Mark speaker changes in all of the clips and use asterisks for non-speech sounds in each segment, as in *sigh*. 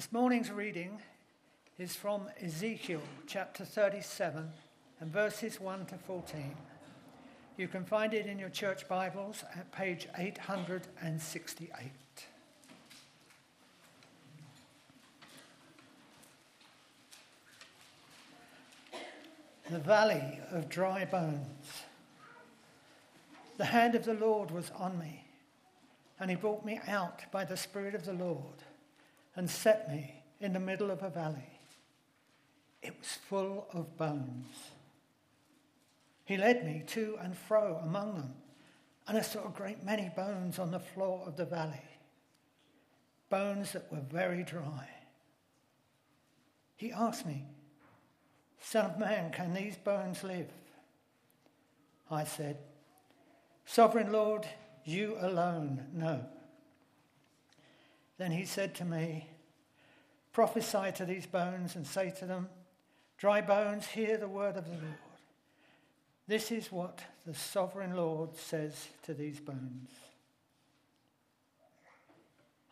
Speaker 1: This morning's reading is from Ezekiel chapter 37 and verses 1 to 14. You can find it in your church Bibles at page 868. The valley of dry bones. The hand of the Lord was on me, and he brought me out by the Spirit of the Lord and set me in the middle of a valley. It was full of bones. He led me to and fro among them, and I saw a great many bones on the floor of the valley, bones that were very dry. He asked me, Son of man, can these bones live? I said, Sovereign Lord, you alone know. Then he said to me, Prophesy to these bones and say to them, Dry bones, hear the word of the Lord. This is what the sovereign Lord says to these bones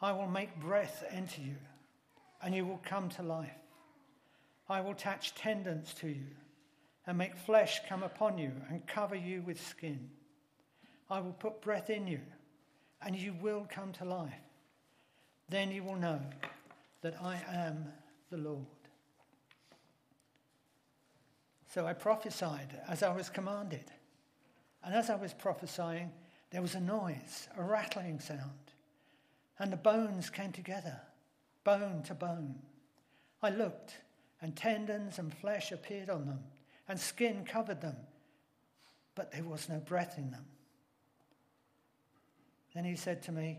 Speaker 1: I will make breath enter you, and you will come to life. I will attach tendons to you, and make flesh come upon you, and cover you with skin. I will put breath in you, and you will come to life. Then you will know that I am the Lord. So I prophesied as I was commanded. And as I was prophesying, there was a noise, a rattling sound, and the bones came together, bone to bone. I looked, and tendons and flesh appeared on them, and skin covered them, but there was no breath in them. Then he said to me,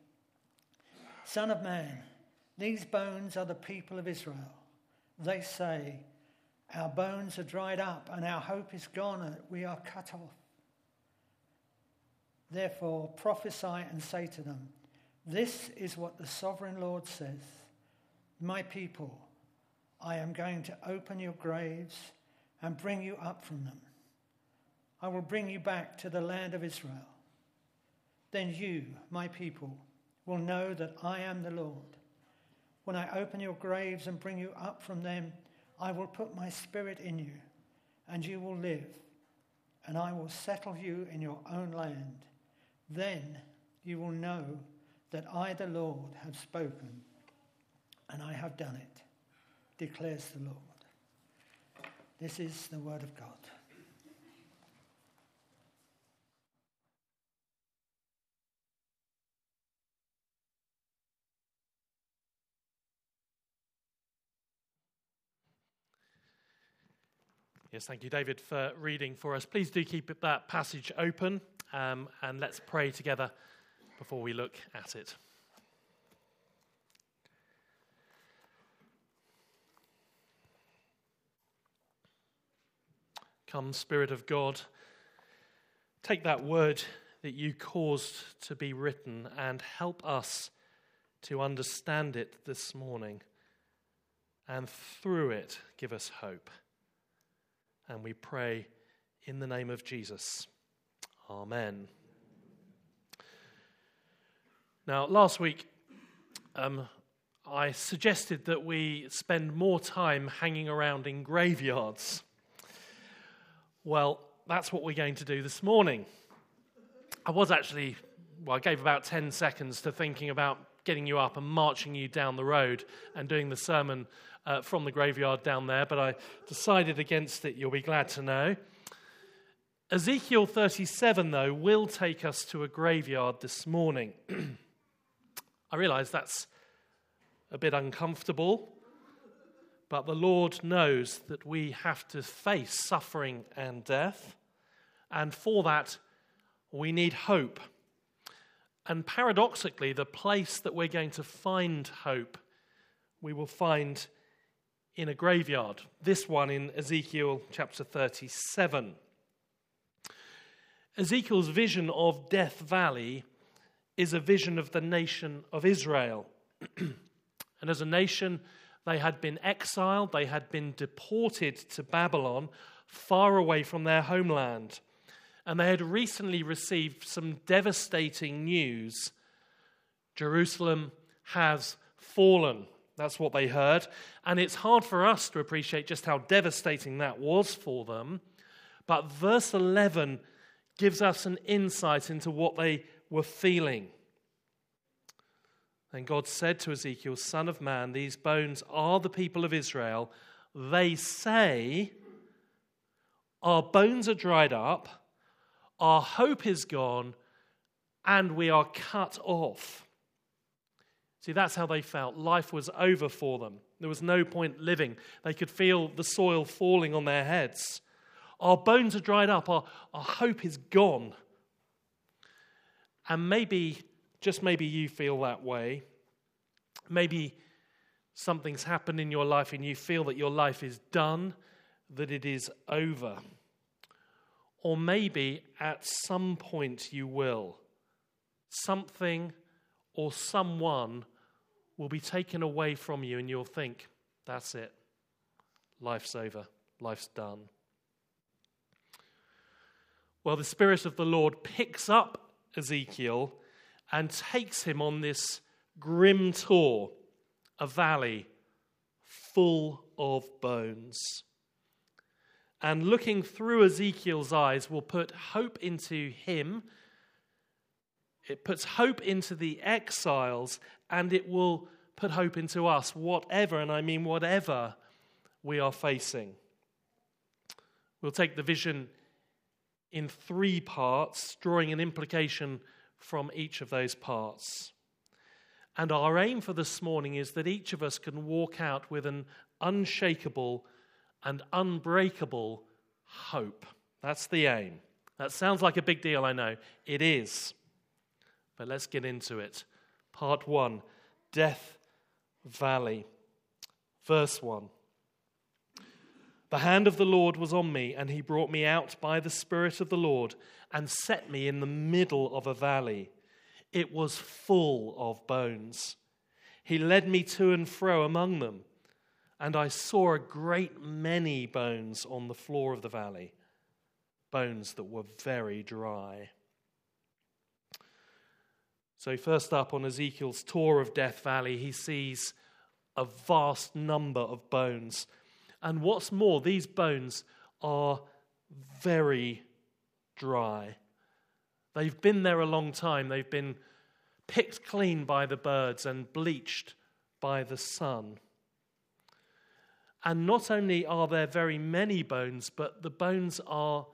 Speaker 1: Son of man, these bones are the people of Israel. They say, Our bones are dried up, and our hope is gone, and we are cut off. Therefore, prophesy and say to them, This is what the sovereign Lord says My people, I am going to open your graves and bring you up from them. I will bring you back to the land of Israel. Then you, my people, will know that I am the Lord. When I open your graves and bring you up from them, I will put my spirit in you, and you will live, and I will settle you in your own land. Then you will know that I, the Lord, have spoken, and I have done it, declares the Lord. This is the word of God.
Speaker 2: Yes, thank you, David, for reading for us. Please do keep that passage open um, and let's pray together before we look at it. Come, Spirit of God, take that word that you caused to be written and help us to understand it this morning. And through it, give us hope. And we pray in the name of Jesus. Amen. Now, last week, um, I suggested that we spend more time hanging around in graveyards. Well, that's what we're going to do this morning. I was actually, well, I gave about 10 seconds to thinking about getting you up and marching you down the road and doing the sermon uh, from the graveyard down there, but I decided against it, you'll be glad to know. Ezekiel 37, though, will take us to a graveyard this morning. *clears throat* I realize that's a bit uncomfortable, but the Lord knows that we have to face suffering and death, and for that, we need hope. And paradoxically, the place that we're going to find hope we will find in a graveyard. This one in Ezekiel chapter 37. Ezekiel's vision of Death Valley is a vision of the nation of Israel. *clears throat* and as a nation, they had been exiled, they had been deported to Babylon, far away from their homeland. And they had recently received some devastating news Jerusalem has fallen. That's what they heard. And it's hard for us to appreciate just how devastating that was for them. But verse 11 gives us an insight into what they were feeling. Then God said to Ezekiel, Son of man, these bones are the people of Israel. They say, Our bones are dried up, our hope is gone, and we are cut off. See, that's how they felt. Life was over for them. There was no point living. They could feel the soil falling on their heads. Our bones are dried up. Our, our hope is gone. And maybe, just maybe you feel that way. Maybe something's happened in your life and you feel that your life is done, that it is over. Or maybe at some point you will. Something or someone will be taken away from you, and you'll think, that's it. Life's over. Life's done. Well, the Spirit of the Lord picks up Ezekiel and takes him on this grim tour, a valley full of bones. And looking through Ezekiel's eyes will put hope into him it puts hope into the exiles and it will put hope into us, whatever, and I mean whatever we are facing. We'll take the vision in three parts, drawing an implication from each of those parts. And our aim for this morning is that each of us can walk out with an unshakable and unbreakable hope. That's the aim. That sounds like a big deal, I know. It is. But let's get into it. Part 1 Death Valley. Verse 1. The hand of the Lord was on me, and he brought me out by the Spirit of the Lord and set me in the middle of a valley. It was full of bones. He led me to and fro among them, and I saw a great many bones on the floor of the valley, bones that were very dry. So, first up on Ezekiel's tour of Death Valley, he sees a vast number of bones. And what's more, these bones are very dry. They've been there a long time. They've been picked clean by the birds and bleached by the sun. And not only are there very many bones, but the bones are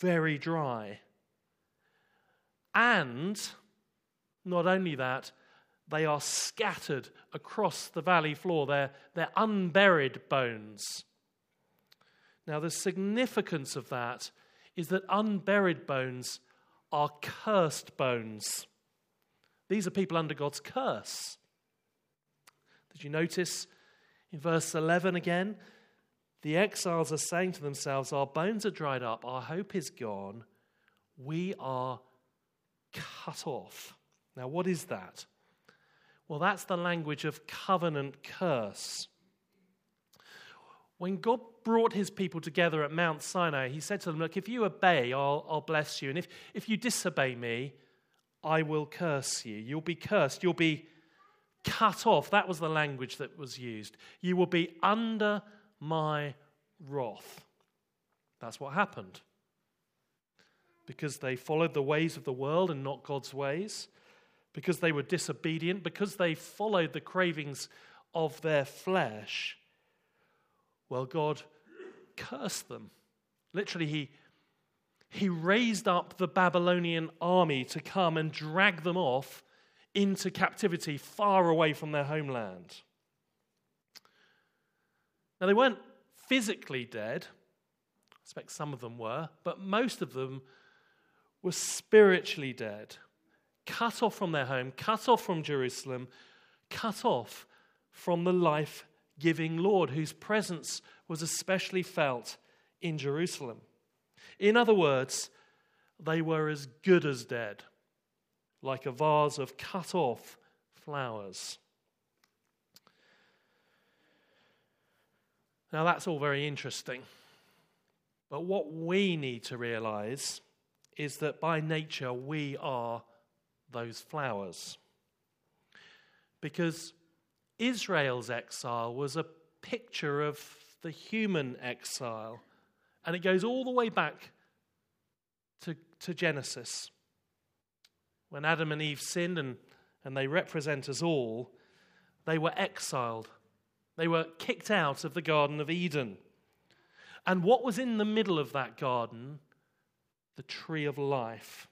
Speaker 2: very dry. And not only that, they are scattered across the valley floor. They're, they're unburied bones. Now, the significance of that is that unburied bones are cursed bones. These are people under God's curse. Did you notice in verse 11 again? The exiles are saying to themselves, Our bones are dried up, our hope is gone, we are cut off. Now, what is that? Well, that's the language of covenant curse. When God brought his people together at Mount Sinai, he said to them, Look, if you obey, I'll, I'll bless you. And if, if you disobey me, I will curse you. You'll be cursed. You'll be cut off. That was the language that was used. You will be under my wrath. That's what happened. Because they followed the ways of the world and not God's ways because they were disobedient, because they followed the cravings of their flesh, well, God cursed them. Literally, He, he raised up the Babylonian army to come and drag them off into captivity far away from their homeland. Now, they weren't physically dead. I expect some of them were, but most of them were spiritually dead cut off from their home, cut off from Jerusalem, cut off from the life giving Lord, whose presence was especially felt in Jerusalem. In other words, they were as good as dead, like a vase of cut off flowers. Now, that's all very interesting. But what we need to realize is that by nature we are those flowers. Because Israel's exile was a picture of the human exile. And it goes all the way back to, to Genesis. When Adam and Eve sinned and, and they represent us all, they were exiled. They were kicked out of the Garden of Eden. And what was in the middle of that garden? The tree of life.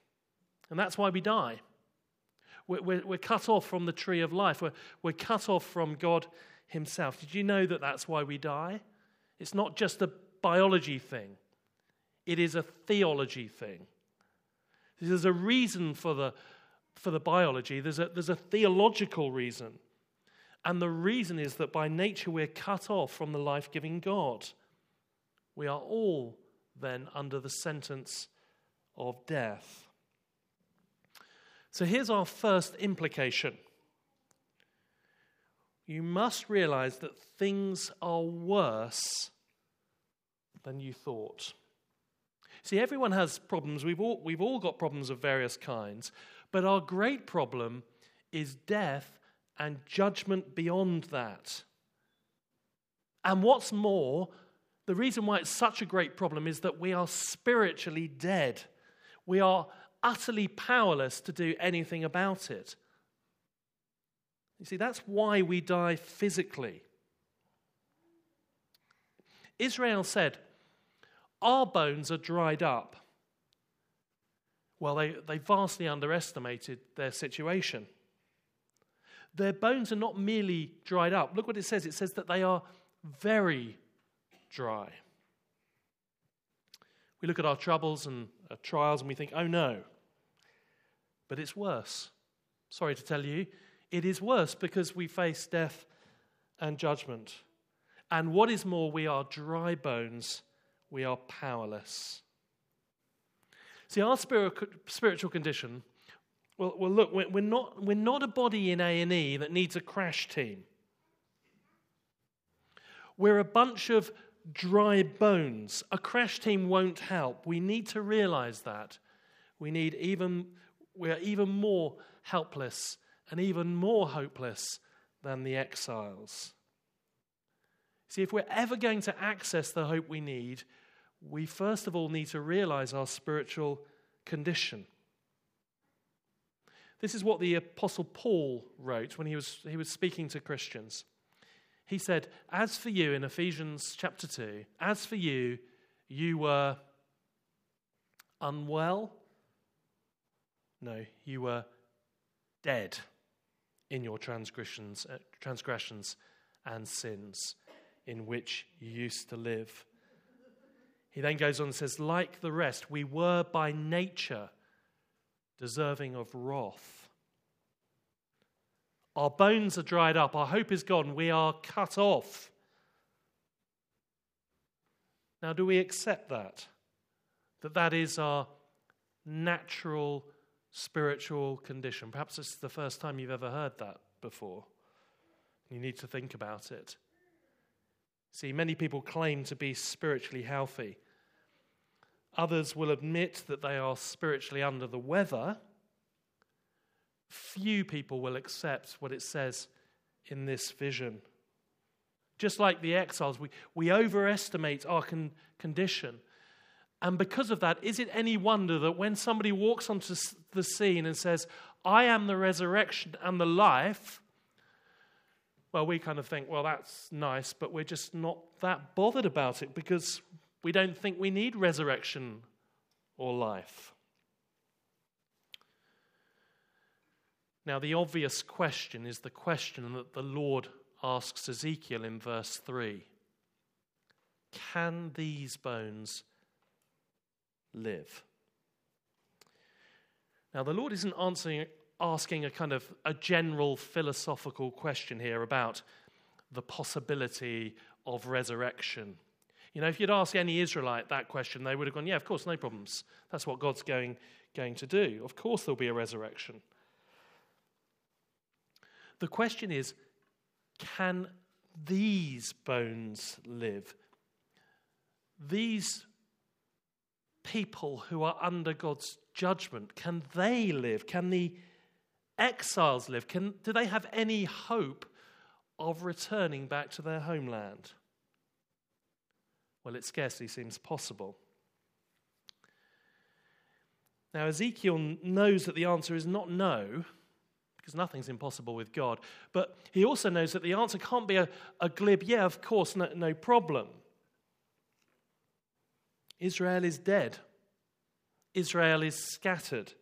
Speaker 2: And that's why we die. We're, we're, cut off from the tree of life. We're, we're cut off from God Himself. Did you know that that's why we die? It's not just a biology thing, it is a theology thing. There's a reason for the, for the biology, there's a, there's a theological reason. And the reason is that by nature we're cut off from the life giving God. We are all then under the sentence of death. So here's our first implication. You must realize that things are worse than you thought. See, everyone has problems. We've all, we've all got problems of various kinds. But our great problem is death and judgment beyond that. And what's more, the reason why it's such a great problem is that we are spiritually dead. We are utterly powerless to do anything about it. You see, that's why we die physically. Israel said, Our bones are dried up. Well, they, they vastly underestimated their situation. Their bones are not merely dried up. Look what it says it says that they are very dry. We look at our troubles and our trials and we think, oh no, but it's worse. Sorry to tell you, it is worse because we face death and judgment. And what is more, we are dry bones, we are powerless. See, our spiritual condition, well, well look, we're not, we're not a body in A&E that needs a crash team. We're a bunch of dry bones. A crash team won't help. We need to realize that. We need even we're even more helpless and even more hopeless than the exiles. See, if we're ever going to access the hope we need, we first of all need to realize our spiritual condition. This is what the Apostle Paul wrote when he was, he was speaking to Christians. He said, As for you, in Ephesians chapter 2, as for you, you were unwell no, you were dead in your transgressions, uh, transgressions and sins in which you used to live. He then goes on and says, like the rest, we were by nature deserving of wrath. Our bones are dried up, our hope is gone, we are cut off. Now, do we accept that? That that is our natural spiritual condition. Perhaps it's the first time you've ever heard that before. You need to think about it. See, many people claim to be spiritually healthy. Others will admit that they are spiritually under the weather. Few people will accept what it says in this vision. Just like the exiles, we, we overestimate our con- condition. And because of that, is it any wonder that when somebody walks onto the scene and says, I am the resurrection and the life, well, we kind of think, well, that's nice, but we're just not that bothered about it because we don't think we need resurrection or life. Now, the obvious question is the question that the Lord asks Ezekiel in verse 3 Can these bones live. Now, the Lord isn't answering, asking a kind of a general philosophical question here about the possibility of resurrection. You know, if you'd ask any Israelite that question, they would have gone, Yeah, of course, no problems. That's what God's going, going to do. Of course, there'll be a resurrection. The question is can these bones live? These people who are under God's judgment, can they live? Can the exiles live? Can, do they have any hope of returning back to their homeland? Well, it scarcely seems possible. Now, Ezekiel knows that the answer is not no, because nothing's impossible with God, but he also knows that the answer can't be a, a glib, yeah, of course, no, no problem. Israel is dead. Israel is scattered.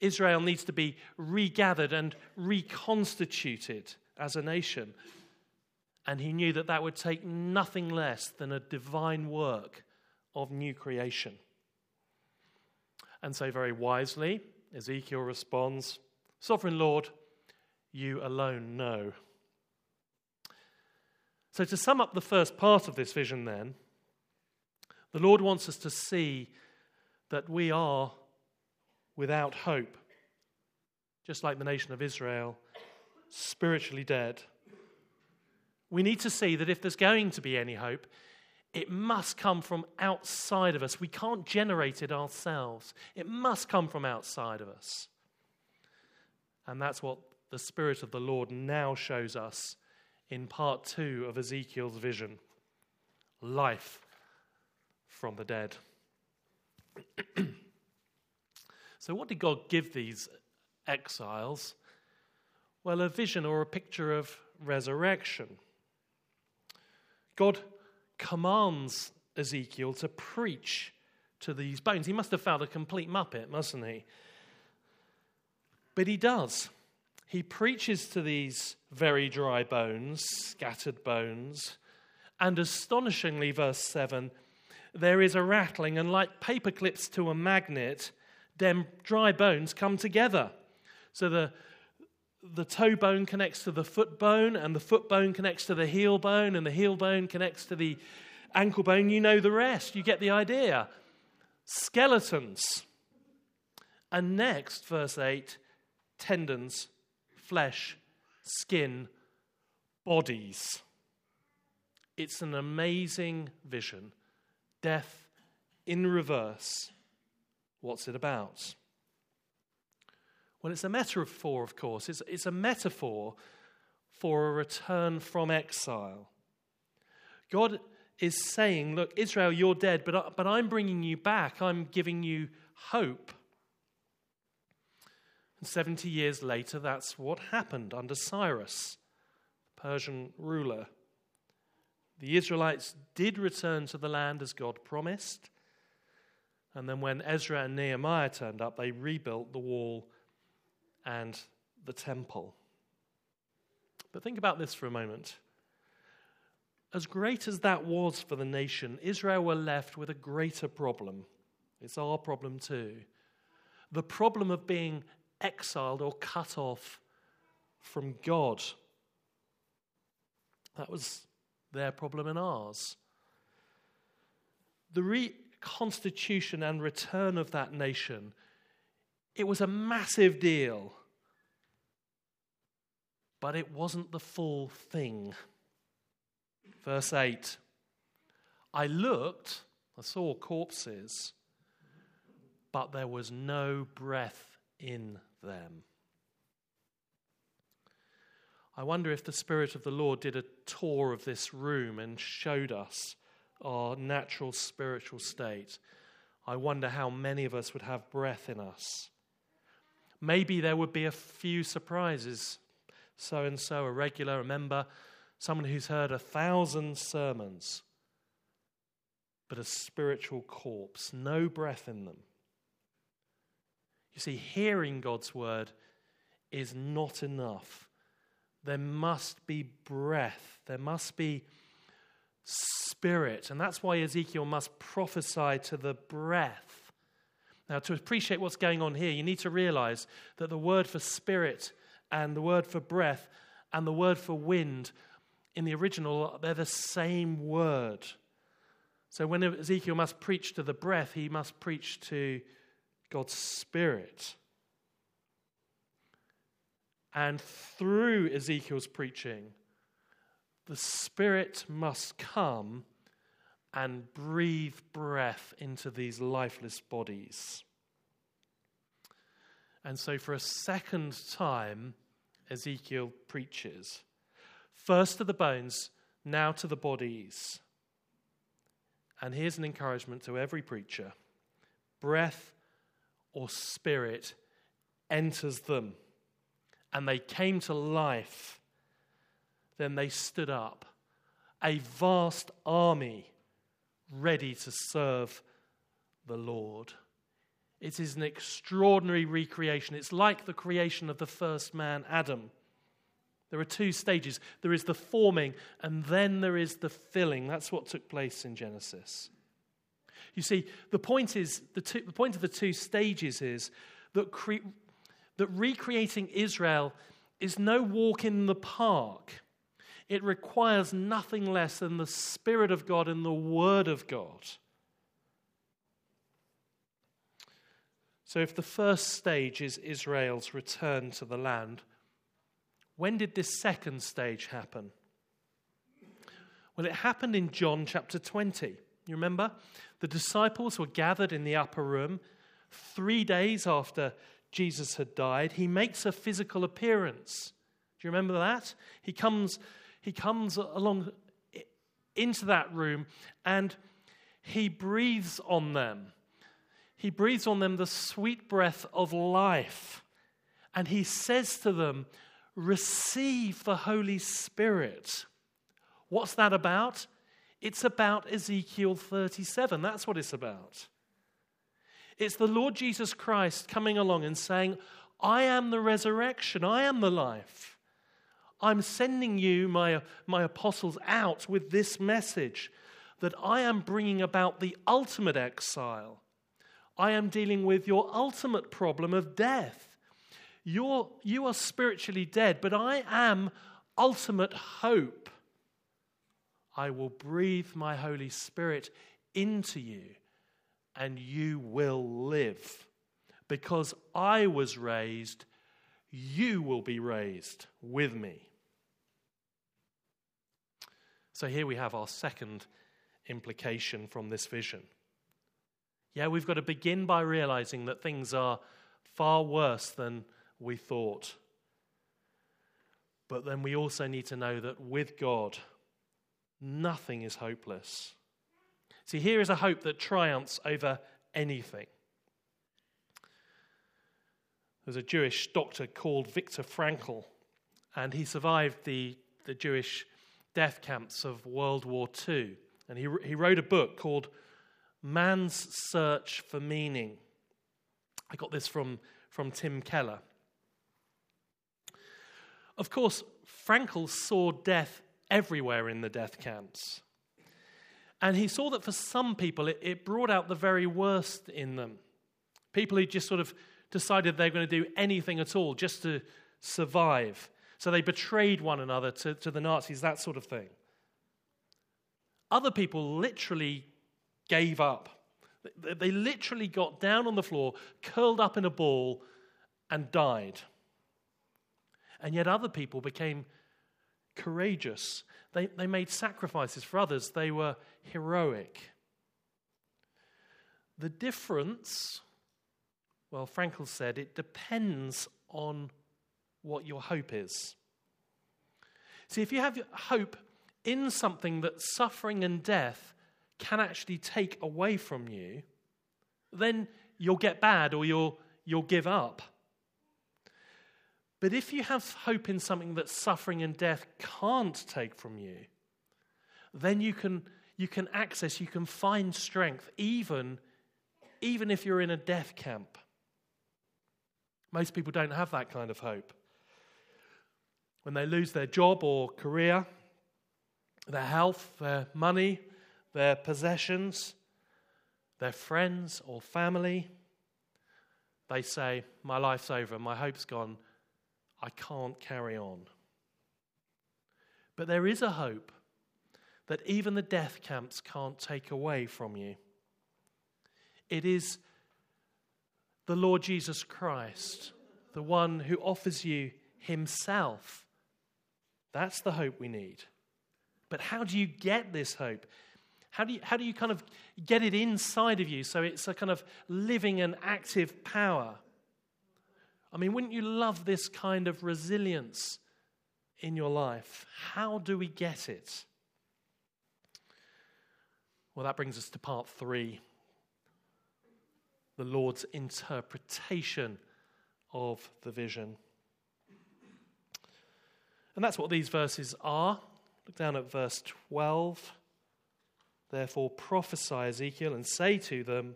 Speaker 2: Israel needs to be regathered and reconstituted as a nation. And he knew that that would take nothing less than a divine work of new creation. And so, very wisely, Ezekiel responds Sovereign Lord, you alone know. So, to sum up the first part of this vision, then, the Lord wants us to see that we are without hope, just like the nation of Israel, spiritually dead. We need to see that if there's going to be any hope, it must come from outside of us. We can't generate it ourselves. It must come from outside of us. And that's what the Spirit of the Lord now shows us in part two of Ezekiel's vision life from the dead. *clears throat* so, what did God give these exiles? Well, a vision or a picture of resurrection. God commands Ezekiel to preach to these bones. He must have felt a complete muppet, mustn't he? But he does. He preaches to these very dry bones, scattered bones, and astonishingly, verse 7 there is a rattling, and like paper clips to a magnet, them dry bones come together. So the, the toe bone connects to the foot bone, and the foot bone connects to the heel bone, and the heel bone connects to the ankle bone. You know the rest. You get the idea. Skeletons. And next, verse 8 tendons, flesh, skin, bodies. It's an amazing vision Death in reverse. What's it about? Well, it's a metaphor, of course. It's, it's a metaphor for a return from exile. God is saying, Look, Israel, you're dead, but, but I'm bringing you back. I'm giving you hope. And 70 years later, that's what happened under Cyrus, Persian ruler. The Israelites did return to the land as God promised. And then when Ezra and Nehemiah turned up, they rebuilt the wall and the temple. But think about this for a moment. As great as that was for the nation, Israel were left with a greater problem. It's our problem too. The problem of being exiled or cut off from God. That was their problem and ours. The reconstitution and return of that nation, it was a massive deal, but it wasn't the full thing. Verse 8 I looked, I saw corpses, but there was no breath in them. I wonder if the Spirit of the Lord did a tour of this room and showed us our natural spiritual state. I wonder how many of us would have breath in us. Maybe there would be a few surprises. So and so, a regular, a member, someone who's heard a thousand sermons, but a spiritual corpse, no breath in them. You see, hearing God's word is not enough there must be breath, there must be spirit. And that's why Ezekiel must prophesy to the breath. Now, to appreciate what's going on here, you need to realize that the word for spirit and the word for breath and the word for wind in the original, they're the same word. So when Ezekiel must preach to the breath, he must preach to God's Spirit. And through Ezekiel's preaching, the Spirit must come and breathe breath into these lifeless bodies. And so, for a second time, Ezekiel preaches first to the bones, now to the bodies. And here's an encouragement to every preacher breath or spirit enters them, and they came to life. Then they stood up, a vast army ready to serve the Lord. It is an extraordinary recreation. It's like the creation of the first man, Adam. There are two stages there is the forming, and then there is the filling. That's what took place in Genesis. You see, the point, is, the, two, the point of the two stages is that, cre- that recreating Israel is no walk in the park. It requires nothing less than the Spirit of God and the Word of God. So, if the first stage is Israel's return to the land, when did this second stage happen? Well, it happened in John chapter 20. You remember? The disciples were gathered in the upper room three days after Jesus had died. He makes a physical appearance. Do you remember that? He comes he comes along into that room and he breathes on them. He breathes on them the sweet breath of life. And he says to them, Receive the Holy Spirit. What's that about? It's about Ezekiel 37. That's what it's about. It's the Lord Jesus Christ coming along and saying, I am the resurrection, I am the life. I'm sending you, my, my apostles, out with this message that I am bringing about the ultimate exile. I am dealing with your ultimate problem of death. You're, you are spiritually dead, but I am ultimate hope. I will breathe my Holy Spirit into you, and you will live. Because I was raised, you will be raised with me. So here we have our second implication from this vision. Yeah, we've got to begin by realizing that things are far worse than we thought. But then we also need to know that with God, nothing is hopeless. See, here is a hope that triumphs over anything. There's a Jewish doctor called Viktor Frankl, and he survived the, the Jewish death camps of World War II. And he, he wrote a book called Man's Search for Meaning. I got this from, from Tim Keller. Of course, Frankl saw death everywhere in the death camps. And he saw that for some people, it, it brought out the very worst in them. People who just sort of decided they're going to do anything at all just to survive. So they betrayed one another to, to the Nazis, that sort of thing. Other people literally gave up. They literally got down on the floor, curled up in a ball, and died. And yet other people became courageous. They, they made sacrifices for others, they were heroic. The difference, well, Frankl said, it depends on what your hope is. See, if you have hope in something that suffering and death can actually take away from you, then you'll get bad or you'll, you'll give up. But if you have hope in something that suffering and death can't take from you, then you can, you can access, you can find strength, even, even if you're in a death camp. Most people don't have that kind of hope. When they lose their job or career, their health, their money, their possessions, their friends or family, they say, My life's over, my hope's gone, I can't carry on. But there is a hope that even the death camps can't take away from you. It is the Lord Jesus Christ, the one who offers you himself. That's the hope we need. But how do you get this hope? How do you, how do you kind of get it inside of you so it's a kind of living and active power? I mean, wouldn't you love this kind of resilience in your life? How do we get it? Well, that brings us to part three the Lord's interpretation of the vision. And that's what these verses are. Look down at verse 12. Therefore, prophesy, Ezekiel, and say to them,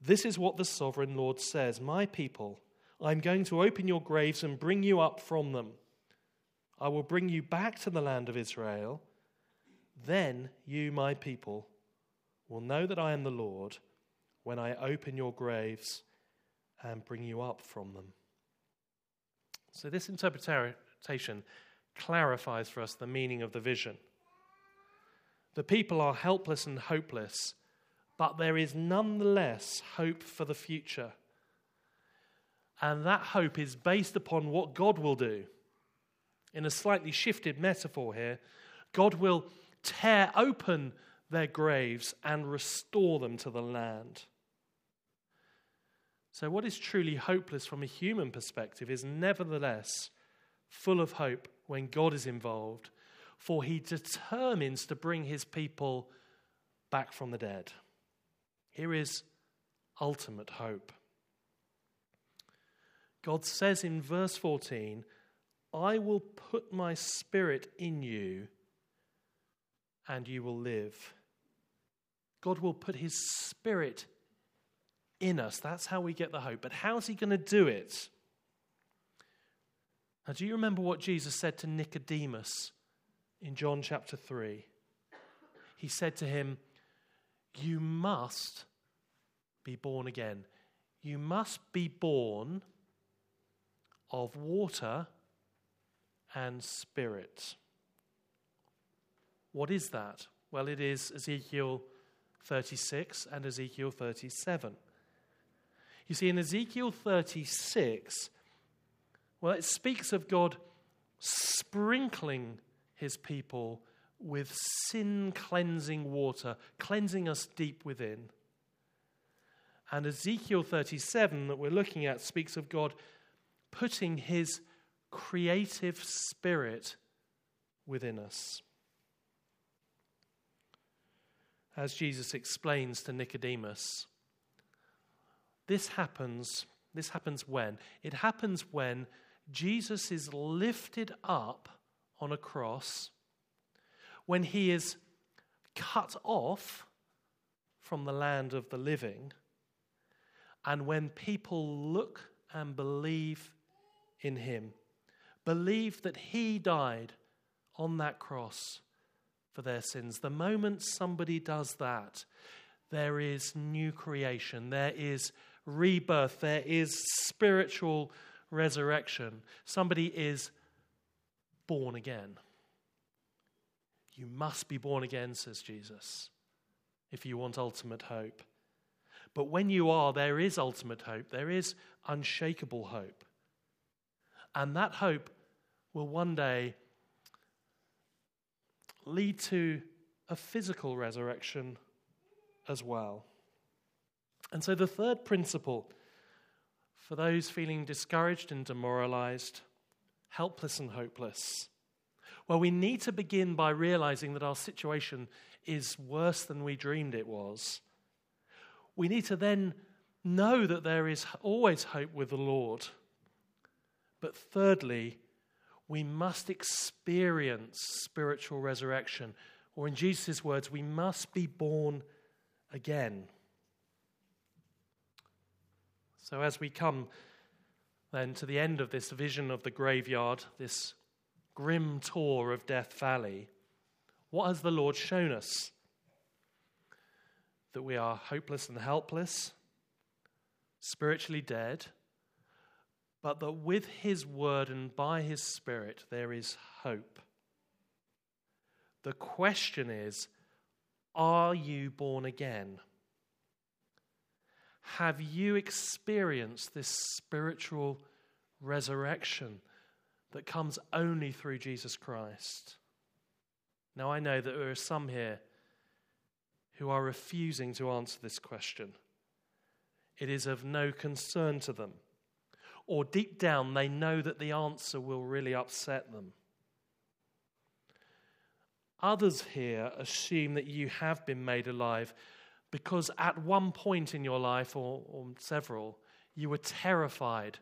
Speaker 2: This is what the sovereign Lord says My people, I'm going to open your graves and bring you up from them. I will bring you back to the land of Israel. Then you, my people, will know that I am the Lord when I open your graves and bring you up from them. So, this interpretation clarifies for us the meaning of the vision. The people are helpless and hopeless, but there is nonetheless hope for the future. And that hope is based upon what God will do. In a slightly shifted metaphor here, God will tear open their graves and restore them to the land. So, what is truly hopeless from a human perspective is nevertheless full of hope when God is involved, for he determines to bring his people back from the dead. Here is ultimate hope. God says in verse 14, I will put my spirit in you and you will live. God will put his spirit in us. That's how we get the hope. But how's he going to do it? Now, do you remember what Jesus said to Nicodemus in John chapter 3? He said to him, You must be born again. You must be born of water and spirit. What is that? Well, it is Ezekiel 36 and Ezekiel 37. You see, in Ezekiel 36, well, it speaks of God sprinkling his people with sin cleansing water, cleansing us deep within. And Ezekiel 37, that we're looking at, speaks of God putting his creative spirit within us. As Jesus explains to Nicodemus, this happens, this happens when? It happens when Jesus is lifted up on a cross, when he is cut off from the land of the living, and when people look and believe in him, believe that he died on that cross for their sins. The moment somebody does that, there is new creation, there is rebirth, there is spiritual resurrection. Somebody is born again. You must be born again, says Jesus, if you want ultimate hope. But when you are, there is ultimate hope, there is unshakable hope. And that hope will one day lead to a physical resurrection as well. And so, the third principle for those feeling discouraged and demoralized, helpless and hopeless? Well, we need to begin by realizing that our situation is worse than we dreamed it was. We need to then know that there is always hope with the Lord. But thirdly, we must experience spiritual resurrection, or in Jesus' words, we must be born again. So, as we come then to the end of this vision of the graveyard, this grim tour of Death Valley, what has the Lord shown us? That we are hopeless and helpless, spiritually dead, but that with His word and by His Spirit there is hope. The question is are you born again? Have you experienced this spiritual resurrection that comes only through Jesus Christ? Now, I know that there are some here who are refusing to answer this question. It is of no concern to them, or deep down they know that the answer will really upset them. Others here assume that you have been made alive because at one point in your life, or, or, several, you were terrified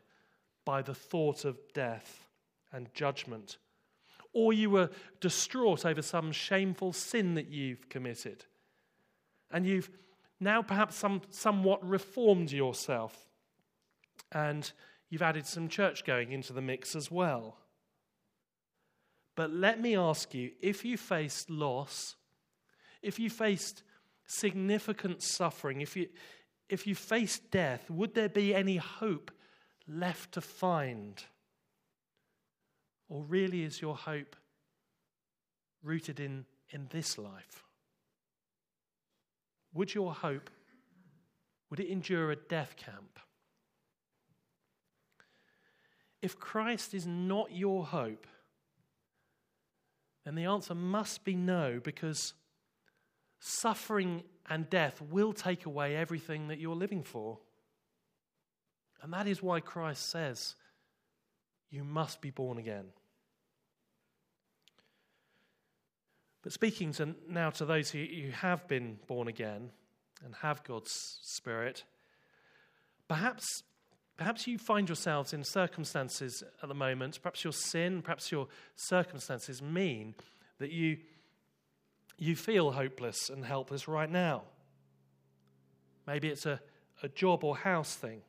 Speaker 2: by the thought of death and judgment, or you were distraught over some shameful sin that you've committed and you've now perhaps some, somewhat reformed yourself, and you've added some church going into the mix as well. But let me ask you if you faced loss, if you faced significant suffering, if you, if you faced death, would there be any hope left to find? Or really is your hope rooted in, in this life? Would your hope, would it endure a death camp? If Christ is not your hope, then the answer must be no, because suffering and death will take away everything that you're living for. And that is why Christ says, You must be born again. But speaking to, now to those who, who have been born again and have God's Spirit, perhaps, perhaps you find yourselves in circumstances at the moment, perhaps your sin, perhaps your circumstances mean that you, you feel hopeless and helpless right now. Maybe it's a, a job or house thing.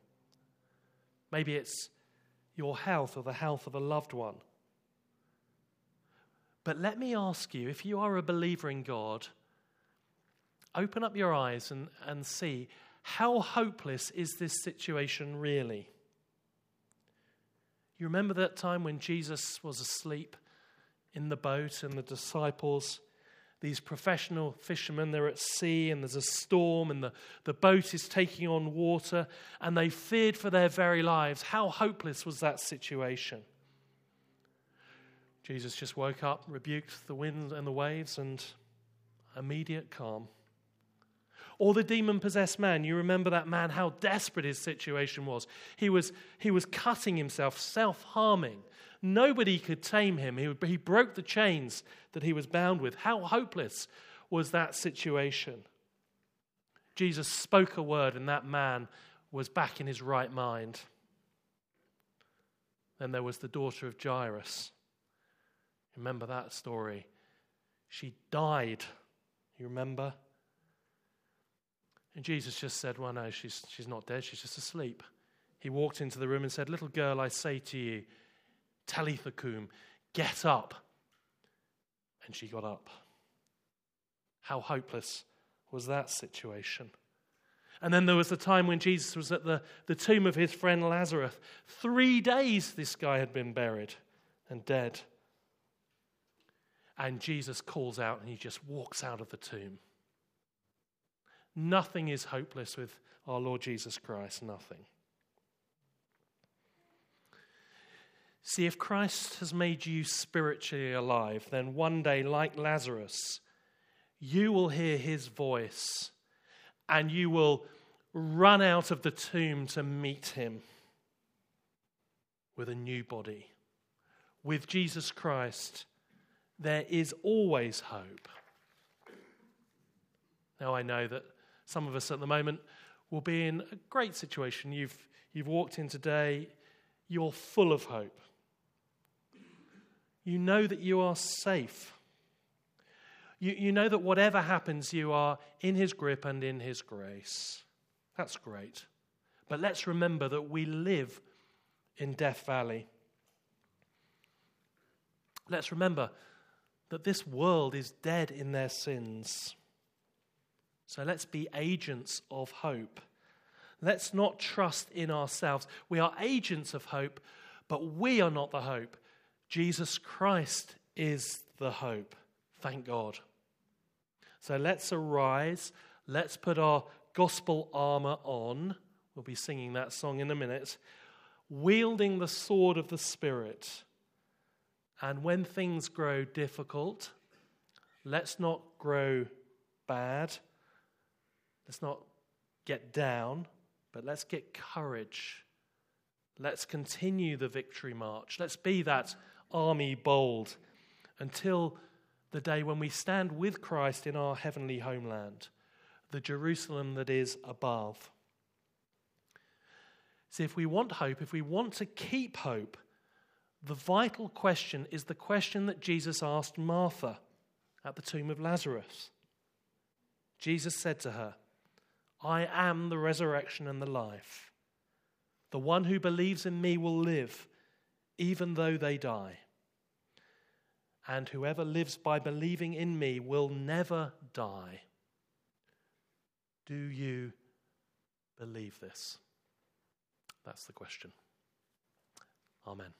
Speaker 2: Maybe it's your health or the health of a loved one. But let me ask you if you are a believer in God, open up your eyes and, and see how hopeless is this situation really? You remember that time when Jesus was asleep in the boat and the disciples, these professional fishermen, they're at sea and there's a storm and the, the boat is taking on water and they feared for their very lives. How hopeless was that situation? Jesus just woke up, rebuked the wind and the waves, and immediate calm. Or the demon possessed man, you remember that man, how desperate his situation was. He was, he was cutting himself, self harming. Nobody could tame him. He, he broke the chains that he was bound with. How hopeless was that situation? Jesus spoke a word, and that man was back in his right mind. Then there was the daughter of Jairus Remember that story? She died. You remember? And Jesus just said, Well, no, she's, she's not dead, she's just asleep. He walked into the room and said, Little girl, I say to you, Talitha cum, get up. And she got up. How hopeless was that situation? And then there was the time when Jesus was at the, the tomb of his friend Lazarus. Three days this guy had been buried and dead. And Jesus calls out and he just walks out of the tomb. Nothing is hopeless with our Lord Jesus Christ, nothing. See, if Christ has made you spiritually alive, then one day, like Lazarus, you will hear his voice and you will run out of the tomb to meet him with a new body, with Jesus Christ there is always hope. Now, I know that some of us at the moment will be in a great situation. You've, you've walked in today, you're full of hope. You know that you are safe. You, you know that whatever happens, you are in His grip and in His grace. That's great. But let's remember that we live in Death Valley. Let's remember that this world is dead in their sins. So let's be agents of hope. Let's not trust in ourselves. We are agents of hope, but we are not the hope. Jesus Christ is the hope Thank God. So let's arise. Let's put our gospel armor on. We'll be singing that song in a minute. Wielding the sword of the Spirit. And when things grow difficult, let's not grow bad. Let's not get down, but let's get courage. Let's continue the victory march. Let's be that army bold until the day when we stand with Christ in our heavenly homeland, the Jerusalem that is above. See, if we want hope, if we want to keep hope, the vital question is the question that Jesus asked Martha at the tomb of Lazarus. Jesus said to her, I am the resurrection and the life. The one who believes in me will live, even though they die. And whoever lives by believing in me will never die. Do you believe this? That's the question. Amen.